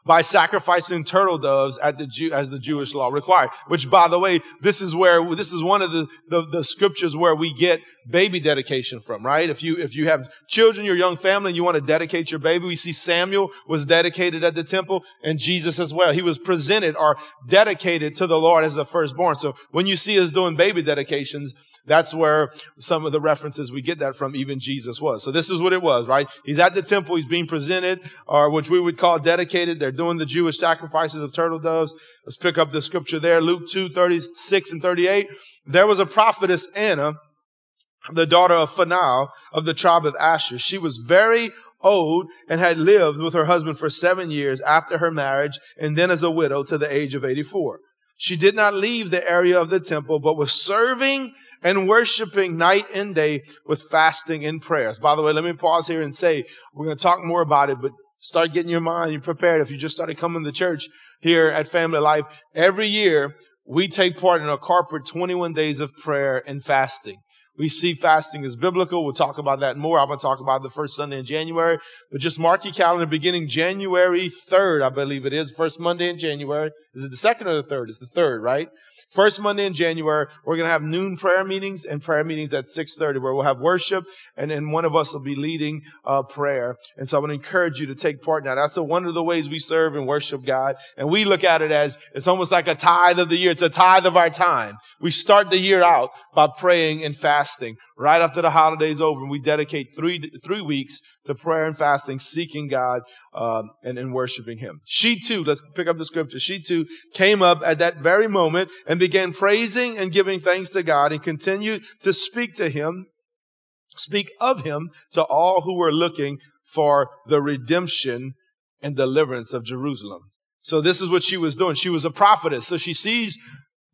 by sacrificing turtle doves at the Jew, as the Jewish law required. Which, by the way, this is where this is one of the, the, the scriptures where we get baby dedication from, right? If you if you have children, your young family, and you want to dedicate your baby, we see Samuel was dedicated at the temple, and Jesus as well. He was presented or dedicated to the Lord as the firstborn. So when you see us doing baby dedications, that's where some of the references we get that from, even Jesus was. So this is what it was, right? He's at the temple, he's being presented, or which we would call dedicated. They're doing the Jewish sacrifices of turtle doves. Let's pick up the scripture there, Luke 2, 36 and 38. There was a prophetess, Anna, the daughter of Phanuel of the tribe of Asher. She was very old and had lived with her husband for seven years after her marriage and then as a widow to the age of 84. She did not leave the area of the temple, but was serving and worshiping night and day with fasting and prayers. By the way, let me pause here and say, we're going to talk more about it, but start getting your mind you prepared. If you just started coming to church here at Family Life, every year we take part in a corporate 21 days of prayer and fasting. We see fasting as biblical. We'll talk about that more. I'm going to talk about the first Sunday in January. But just mark your calendar beginning January 3rd, I believe it is. First Monday in January. Is it the second or the third? It's the third, right? First Monday in January, we're going to have noon prayer meetings and prayer meetings at 6.30 where we'll have worship and then one of us will be leading uh, prayer. And so I want to encourage you to take part now. That's a, one of the ways we serve and worship God. And we look at it as it's almost like a tithe of the year. It's a tithe of our time. We start the year out by praying and fasting. Right after the holidays over, and we dedicate three, three weeks to prayer and fasting, seeking God um, and, and worshiping Him. She too, let's pick up the scripture. She too came up at that very moment and began praising and giving thanks to God and continued to speak to Him, speak of Him to all who were looking for the redemption and deliverance of Jerusalem. So this is what she was doing. She was a prophetess. So she sees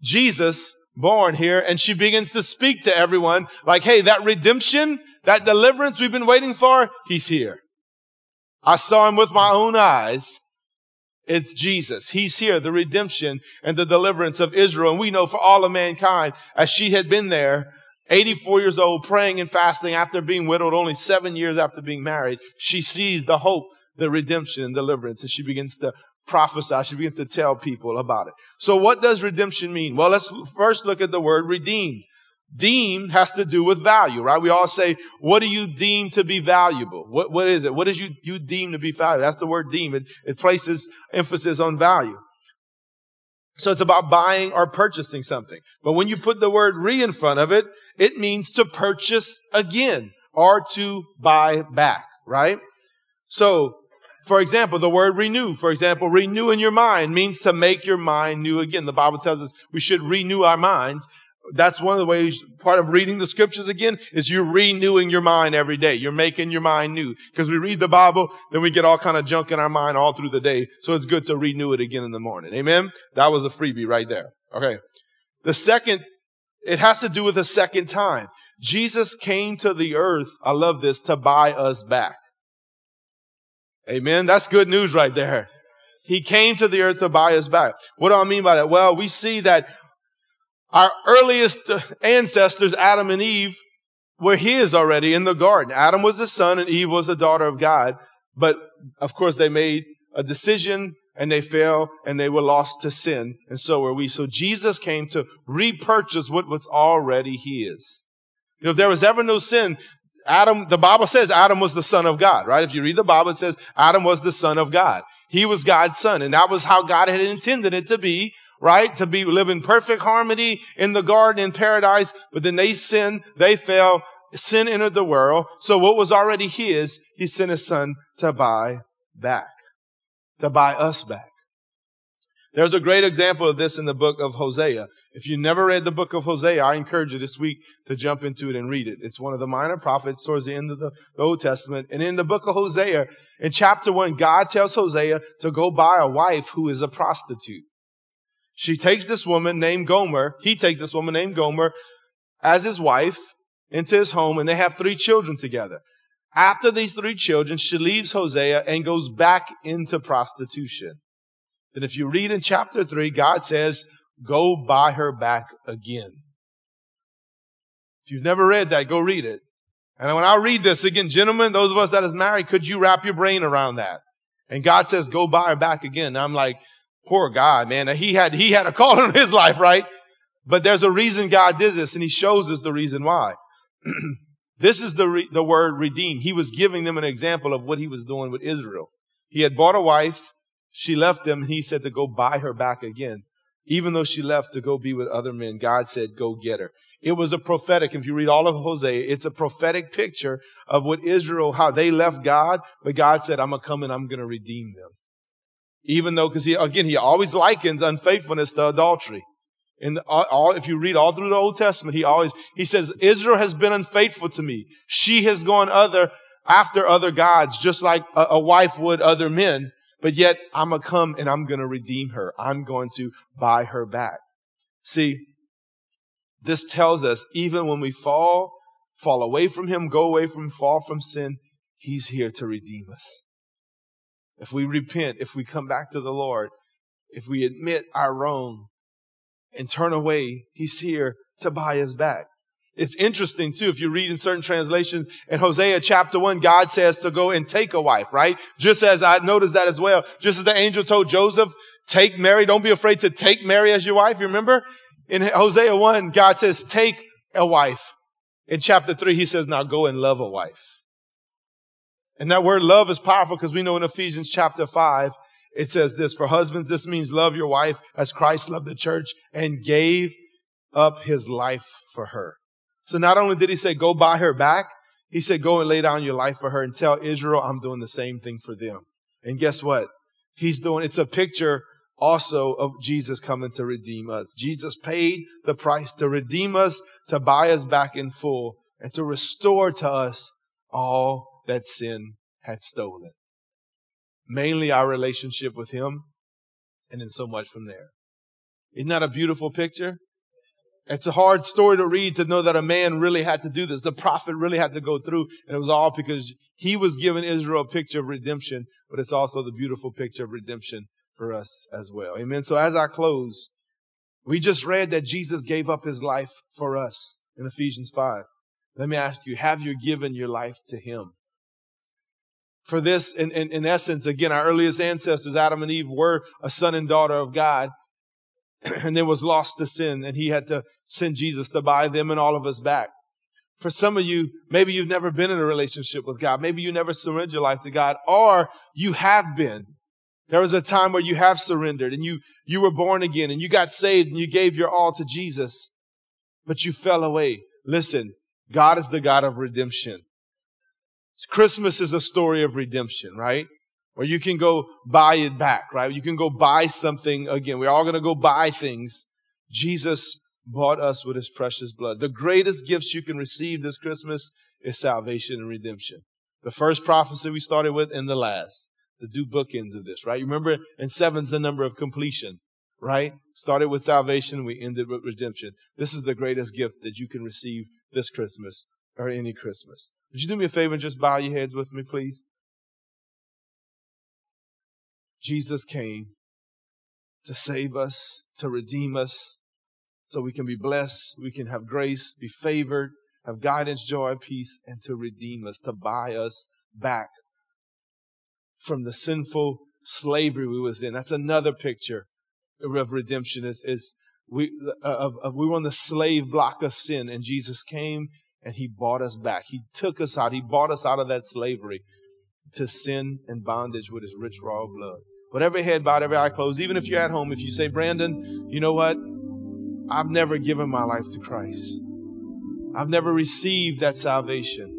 Jesus born here and she begins to speak to everyone like, hey, that redemption, that deliverance we've been waiting for, he's here. I saw him with my own eyes. It's Jesus. He's here, the redemption and the deliverance of Israel. And we know for all of mankind, as she had been there, 84 years old, praying and fasting after being widowed, only seven years after being married, she sees the hope, the redemption and deliverance, and she begins to prophesy. She begins to tell people about it. So what does redemption mean? Well, let's first look at the word redeemed. Deem has to do with value, right? We all say, what do you deem to be valuable? What, what is it? What is you, you deem to be valuable? That's the word deem. It, it places emphasis on value. So it's about buying or purchasing something. But when you put the word re in front of it, it means to purchase again or to buy back, right? So for example, the word renew, for example, renew in your mind means to make your mind new again. The Bible tells us we should renew our minds. That's one of the ways, part of reading the scriptures again, is you're renewing your mind every day. You're making your mind new. Because we read the Bible, then we get all kind of junk in our mind all through the day. So it's good to renew it again in the morning. Amen? That was a freebie right there. Okay. The second, it has to do with the second time. Jesus came to the earth, I love this, to buy us back. Amen. That's good news right there. He came to the earth to buy us back. What do I mean by that? Well, we see that our earliest ancestors, Adam and Eve, were his already in the garden. Adam was the son and Eve was the daughter of God. But of course, they made a decision and they fell and they were lost to sin. And so were we. So Jesus came to repurchase what was already his. You know, if there was ever no sin, Adam, the Bible says Adam was the son of God, right? If you read the Bible, it says Adam was the son of God. He was God's son. And that was how God had intended it to be, right? To be live in perfect harmony in the garden in paradise. But then they sinned, they fell, sin entered the world. So what was already his, he sent his son to buy back, to buy us back. There's a great example of this in the book of Hosea. If you never read the book of Hosea, I encourage you this week to jump into it and read it. It's one of the minor prophets towards the end of the Old Testament. And in the book of Hosea, in chapter one, God tells Hosea to go buy a wife who is a prostitute. She takes this woman named Gomer. He takes this woman named Gomer as his wife into his home and they have three children together. After these three children, she leaves Hosea and goes back into prostitution. Then if you read in chapter 3, God says, go buy her back again. If you've never read that, go read it. And when I read this again, gentlemen, those of us that is married, could you wrap your brain around that? And God says, go buy her back again. And I'm like, poor guy, man. He had, he had a call [laughs] on his life, right? But there's a reason God did this and he shows us the reason why. [clears throat] this is the, re- the word redeem. He was giving them an example of what he was doing with Israel. He had bought a wife. She left him and he said to go buy her back again. Even though she left to go be with other men, God said, go get her. It was a prophetic, if you read all of Hosea, it's a prophetic picture of what Israel, how they left God, but God said, I'm going to come and I'm going to redeem them. Even though, because he, again, he always likens unfaithfulness to adultery. And all, if you read all through the Old Testament, he always, he says, Israel has been unfaithful to me. She has gone other, after other gods, just like a, a wife would other men. But yet, I'm going to come and I'm going to redeem her. I'm going to buy her back. See, this tells us even when we fall, fall away from Him, go away from, fall from sin, He's here to redeem us. If we repent, if we come back to the Lord, if we admit our wrong and turn away, He's here to buy us back. It's interesting too, if you read in certain translations in Hosea chapter one, God says to go and take a wife, right? Just as I noticed that as well. Just as the angel told Joseph, take Mary, don't be afraid to take Mary as your wife. You remember? In Hosea 1, God says, take a wife. In chapter 3, he says, now go and love a wife. And that word love is powerful because we know in Ephesians chapter 5, it says this, for husbands, this means love your wife as Christ loved the church and gave up his life for her. So not only did he say, go buy her back, he said, go and lay down your life for her and tell Israel, I'm doing the same thing for them. And guess what? He's doing, it's a picture also of Jesus coming to redeem us. Jesus paid the price to redeem us, to buy us back in full, and to restore to us all that sin had stolen. Mainly our relationship with Him, and then so much from there. Isn't that a beautiful picture? It's a hard story to read to know that a man really had to do this. The prophet really had to go through, and it was all because he was giving Israel a picture of redemption, but it's also the beautiful picture of redemption for us as well. Amen. So as I close, we just read that Jesus gave up his life for us in Ephesians 5. Let me ask you, have you given your life to him? For this, in, in, in essence, again, our earliest ancestors, Adam and Eve, were a son and daughter of God [clears throat] and then was lost to sin and he had to send Jesus to buy them and all of us back. For some of you, maybe you've never been in a relationship with God. Maybe you never surrendered your life to God or you have been there was a time where you have surrendered and you, you were born again and you got saved and you gave your all to Jesus, but you fell away. Listen, God is the God of redemption. Christmas is a story of redemption, right? Where you can go buy it back, right? You can go buy something again. We're all going to go buy things. Jesus bought us with his precious blood. The greatest gifts you can receive this Christmas is salvation and redemption. The first prophecy we started with and the last the two bookends of this, right? You remember, and seven's the number of completion, right? Started with salvation, we ended with redemption. This is the greatest gift that you can receive this Christmas or any Christmas. Would you do me a favor and just bow your heads with me, please? Jesus came to save us, to redeem us, so we can be blessed, we can have grace, be favored, have guidance, joy, peace, and to redeem us, to buy us back from the sinful slavery we was in. That's another picture of redemption is, is we, uh, of, of, we were on the slave block of sin and Jesus came and he bought us back. He took us out. He bought us out of that slavery to sin and bondage with his rich raw blood. Whatever head bowed, every eye closed, even if you're at home, if you say, Brandon, you know what? I've never given my life to Christ. I've never received that salvation.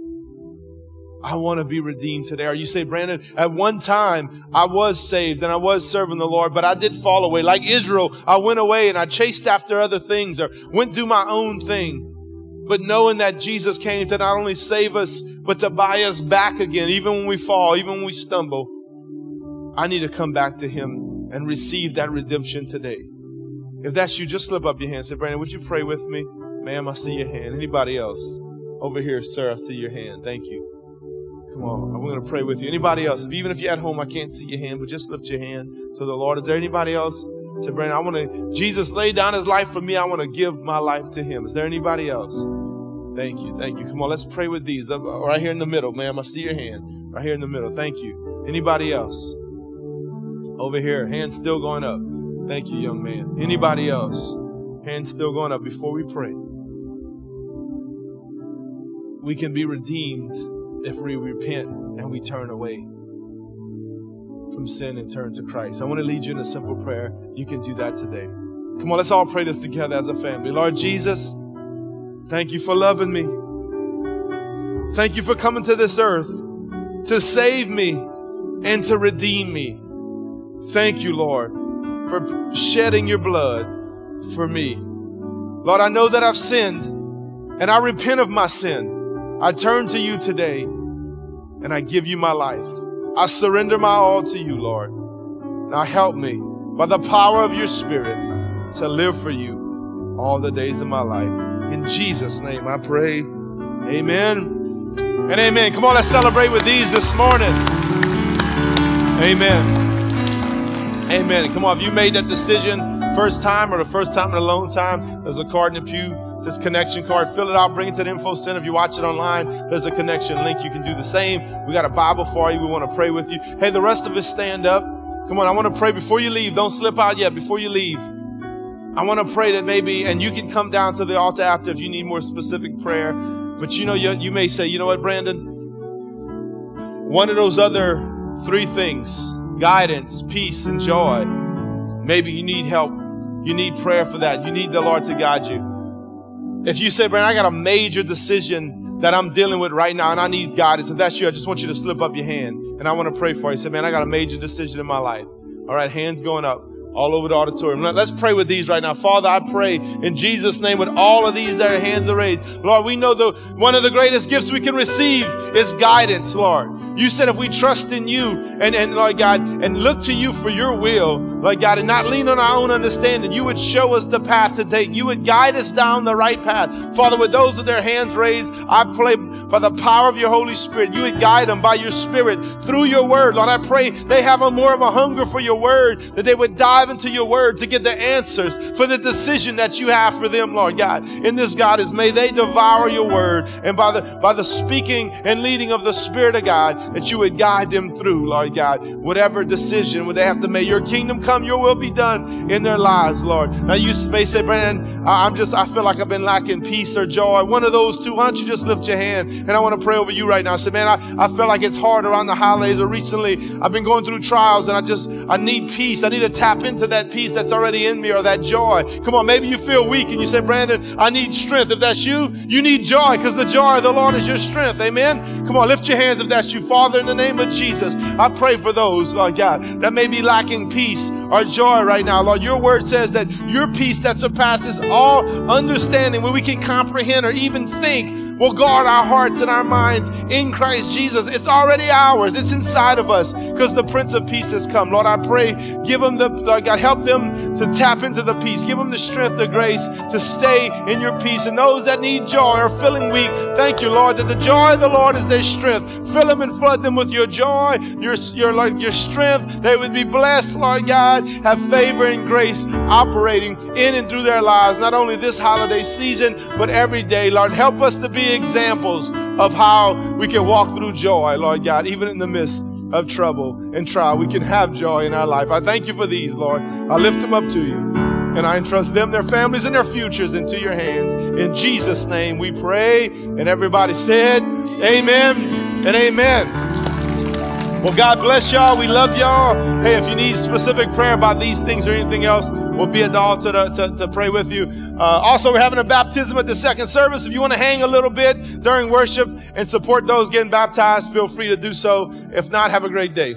I want to be redeemed today. Or you say, Brandon, at one time I was saved and I was serving the Lord, but I did fall away. Like Israel, I went away and I chased after other things or went do my own thing. But knowing that Jesus came to not only save us, but to buy us back again, even when we fall, even when we stumble, I need to come back to Him and receive that redemption today. If that's you, just slip up your hand. Say, Brandon, would you pray with me? Ma'am, I see your hand. Anybody else? Over here, sir, I see your hand. Thank you. Come on, I'm going to pray with you. Anybody else? Even if you're at home, I can't see your hand, but just lift your hand to the Lord. Is there anybody else? Say, Brandon, I want to, Jesus laid down his life for me. I want to give my life to him. Is there anybody else? Thank you. Thank you. Come on, let's pray with these. Right here in the middle, ma'am. I see your hand. Right here in the middle. Thank you. Anybody else? Over here, hands still going up. Thank you, young man. Anybody else? Hands still going up before we pray. We can be redeemed if we repent and we turn away from sin and turn to Christ. I want to lead you in a simple prayer. You can do that today. Come on, let's all pray this together as a family. Lord Jesus, thank you for loving me. Thank you for coming to this earth to save me and to redeem me. Thank you, Lord, for shedding your blood for me. Lord, I know that I've sinned and I repent of my sin. I turn to you today and I give you my life. I surrender my all to you, Lord. Now help me by the power of your Spirit to live for you all the days of my life. In Jesus' name I pray. Amen and amen. Come on, let's celebrate with these this morning. Amen. Amen. Come on, if you made that decision first time or the first time in a long time, there's a card in the pew. It says connection card. Fill it out, bring it to the info center. If you watch it online, there's a connection link. You can do the same. We got a Bible for you. We want to pray with you. Hey, the rest of us stand up. Come on, I want to pray before you leave. Don't slip out yet. Before you leave, I want to pray that maybe, and you can come down to the altar after if you need more specific prayer. But you know, you, you may say, you know what, Brandon? One of those other three things guidance, peace, and joy. Maybe you need help. You need prayer for that. You need the Lord to guide you. If you say, Brandon, I got a major decision that I'm dealing with right now and I need guidance, if that's you, I just want you to slip up your hand and I want to pray for you. Say, man, I got a major decision in my life. All right, hands going up all over the auditorium. Let's pray with these right now. Father, I pray in Jesus' name with all of these that are hands are raised. Lord, we know the one of the greatest gifts we can receive is guidance, Lord. You said if we trust in you and, and Lord God, and look to you for your will, Lord God, and not lean on our own understanding, you would show us the path to take. You would guide us down the right path. Father, with those with their hands raised, I pray by the power of your Holy Spirit, you would guide them by your Spirit through your word. Lord, I pray they have a more of a hunger for your word, that they would dive into your word to get the answers for the decision that you have for them, Lord God. In this, God, is may they devour your word, and by the by the speaking and leading of the Spirit of God, that you would guide them through, Lord God, whatever decision would they have to make. Your kingdom come, your will be done in their lives, Lord. Now you may say, Brandon, I'm just I feel like I've been lacking peace or joy. One of those two, why don't you just lift your hand and I want to pray over you right now. I say, man, I, I feel like it's hard around the holidays or recently I've been going through trials and I just, I need peace. I need to tap into that peace that's already in me or that joy. Come on, maybe you feel weak and you say, Brandon, I need strength. If that's you, you need joy because the joy of the Lord is your strength. Amen. Come on, lift your hands if that's you. Father, in the name of Jesus, I pray for those, Lord God, that may be lacking peace or joy right now. Lord, your word says that your peace that surpasses all understanding, where we can comprehend or even think, will guard our hearts and our minds in Christ Jesus. It's already ours. It's inside of us because the Prince of Peace has come. Lord, I pray, give them the, God, help them to tap into the peace. Give them the strength, the grace to stay in your peace. And those that need joy or feeling weak, thank you, Lord, that the joy of the Lord is their strength. Fill them and flood them with your joy, your, your, Lord, your strength. They would be blessed, Lord God, have favor and grace operating in and through their lives, not only this holiday season, but every day. Lord, help us to be examples of how we can walk through joy, Lord God, even in the midst of trouble and trial. We can have joy in our life. I thank you for these, Lord. I lift them up to you. And I entrust them, their families, and their futures into your hands. In Jesus' name we pray. And everybody said, Amen and Amen. Well, God bless y'all. We love y'all. Hey, if you need specific prayer about these things or anything else, we'll be at the altar to, to, to pray with you. Uh, also, we're having a baptism at the second service. If you want to hang a little bit during worship and support those getting baptized, feel free to do so. If not, have a great day.